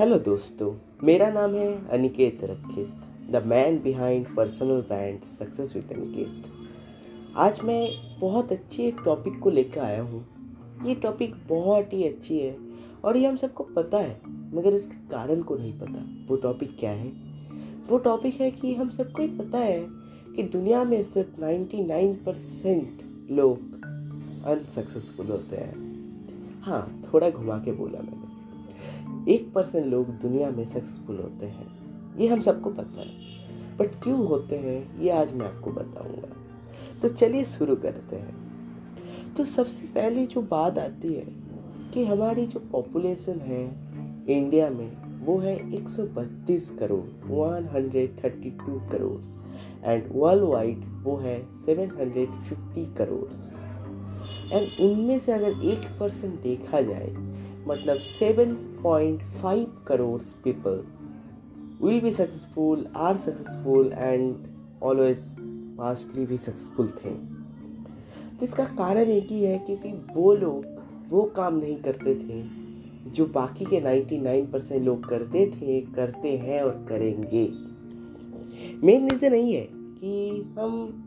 Hello दोस्तों, मेरा नाम है Aniket Rakhit the man behind personal brand success with Aniket. आज मैं बहुत अच्छी एक टॉपिक को लेकर आया हूँ। ये टॉपिक बहुत ही अच्छी है और ये हम सबको पता है, मगर इसके कारण को नहीं पता। वो टॉपिक क्या है? वो टॉपिक है कि हम सबको ही पता है कि दुनिया में सिर्फ़ 99 परसेंट लोग अनसक्सेसफुल होते हैं। हाँ थोड़ा घुमा के बोला मैंने। एक परसेंट लोग दुनिया में सक्सेसफुल होते हैं। ये हम सबको पता है। बट क्यों होते हैं, ये आज मैं आपको बताऊँगा। तो चलिए शुरू करते हैं। तो सबसे पहले जो बात आती है कि हमारी जो पॉपुलेशन है इंडिया में, वो है 132 crore 132 crore. And world wide वो है 750 करोड़ एंड उनमें से अगर एक परसेंट देखा जाए मतलब 7.5 crore people will be successful are successful and always pastly भी सक्सेसफुल थे। तो इसका कारण एक ही है क्योंकि वो लोग वो काम नहीं करते थे, जो बाकी के 99 परसेंट लोग करते थे, करते हैं और करेंगे। मेन रीज़न यही है कि हम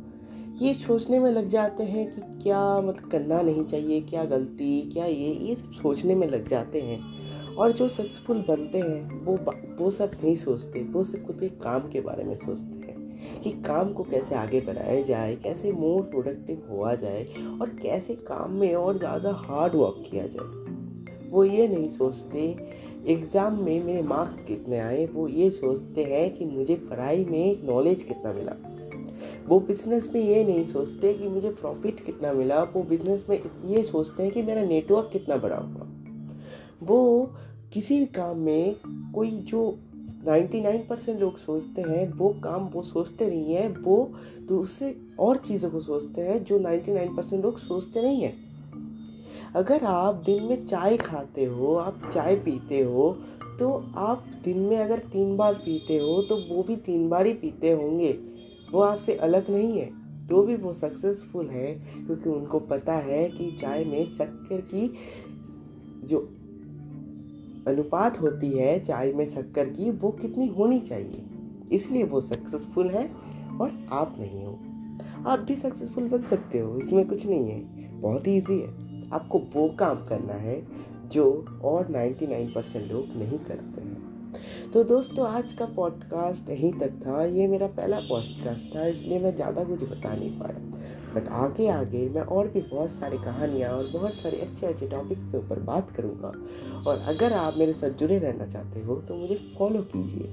ये सोचने में लग जाते हैं कि क्या मतलब करना नहीं चाहिए, क्या गलती, क्या ये ये सब सोचने में लग जाते हैं। और जो सक्सेसफुल बनते हैं, वो वो सब नहीं सोचते, वो सिर्फ़ खुद के काम के बारे में सोचते हैं कि काम को कैसे आगे बढ़ाया जाए, कैसे मोर प्रोडक्टिव हुआ जाए और कैसे काम में और ज़्यादा हार्ड वर्क किया जाए। वो ये नहीं सोचते एग्ज़ाम में मेरे मार्क्स कितने आए, वो ये सोचते हैं कि मुझे पढ़ाई में नॉलेज कितना मिला। वो बिज़नेस में ये नहीं सोचते कि मुझे प्रॉफिट कितना मिला, वो बिज़नेस में ये सोचते हैं कि मेरा नेटवर्क कितना बड़ा हुआ। वो किसी भी काम में कोई जो 99 परसेंट लोग सोचते हैं, वो काम वो सोचते नहीं है, वो दूसरे और चीज़ों को सोचते हैं जो 99 परसेंट लोग सोचते नहीं हैं। अगर आप दिन में चाय खाते हो, आप चाय पीते हो तो आप दिन में अगर तीन बार पीते हो तो वो भी तीन बार ही पीते होंगे। वो आपसे अलग नहीं है। तो भी वो सक्सेसफुल है, क्योंकि उनको पता है कि चाय में शक्कर की जो अनुपात होती है, चाय में शक्कर की, वो कितनी होनी चाहिए। इसलिए वो सक्सेसफुल है और आप नहीं हो। आप भी सक्सेसफुल बन सकते हो, इसमें कुछ नहीं है। बहुत ईजी है। आपको वो काम करना है जो और 99 परसेंट लोग नहीं करते हैं। तो दोस्तों, आज का पॉडकास्ट यहीं तक था। ये मेरा पहला पॉडकास्ट था, इसलिए मैं ज़्यादा कुछ बता नहीं पाया। बट आगे आगे मैं और भी बहुत सारी कहानियाँ और बहुत सारे अच्छे अच्छे टॉपिक्स के ऊपर बात करूँगा। और अगर आप मेरे साथ जुड़े रहना चाहते हो तो मुझे फॉलो कीजिए।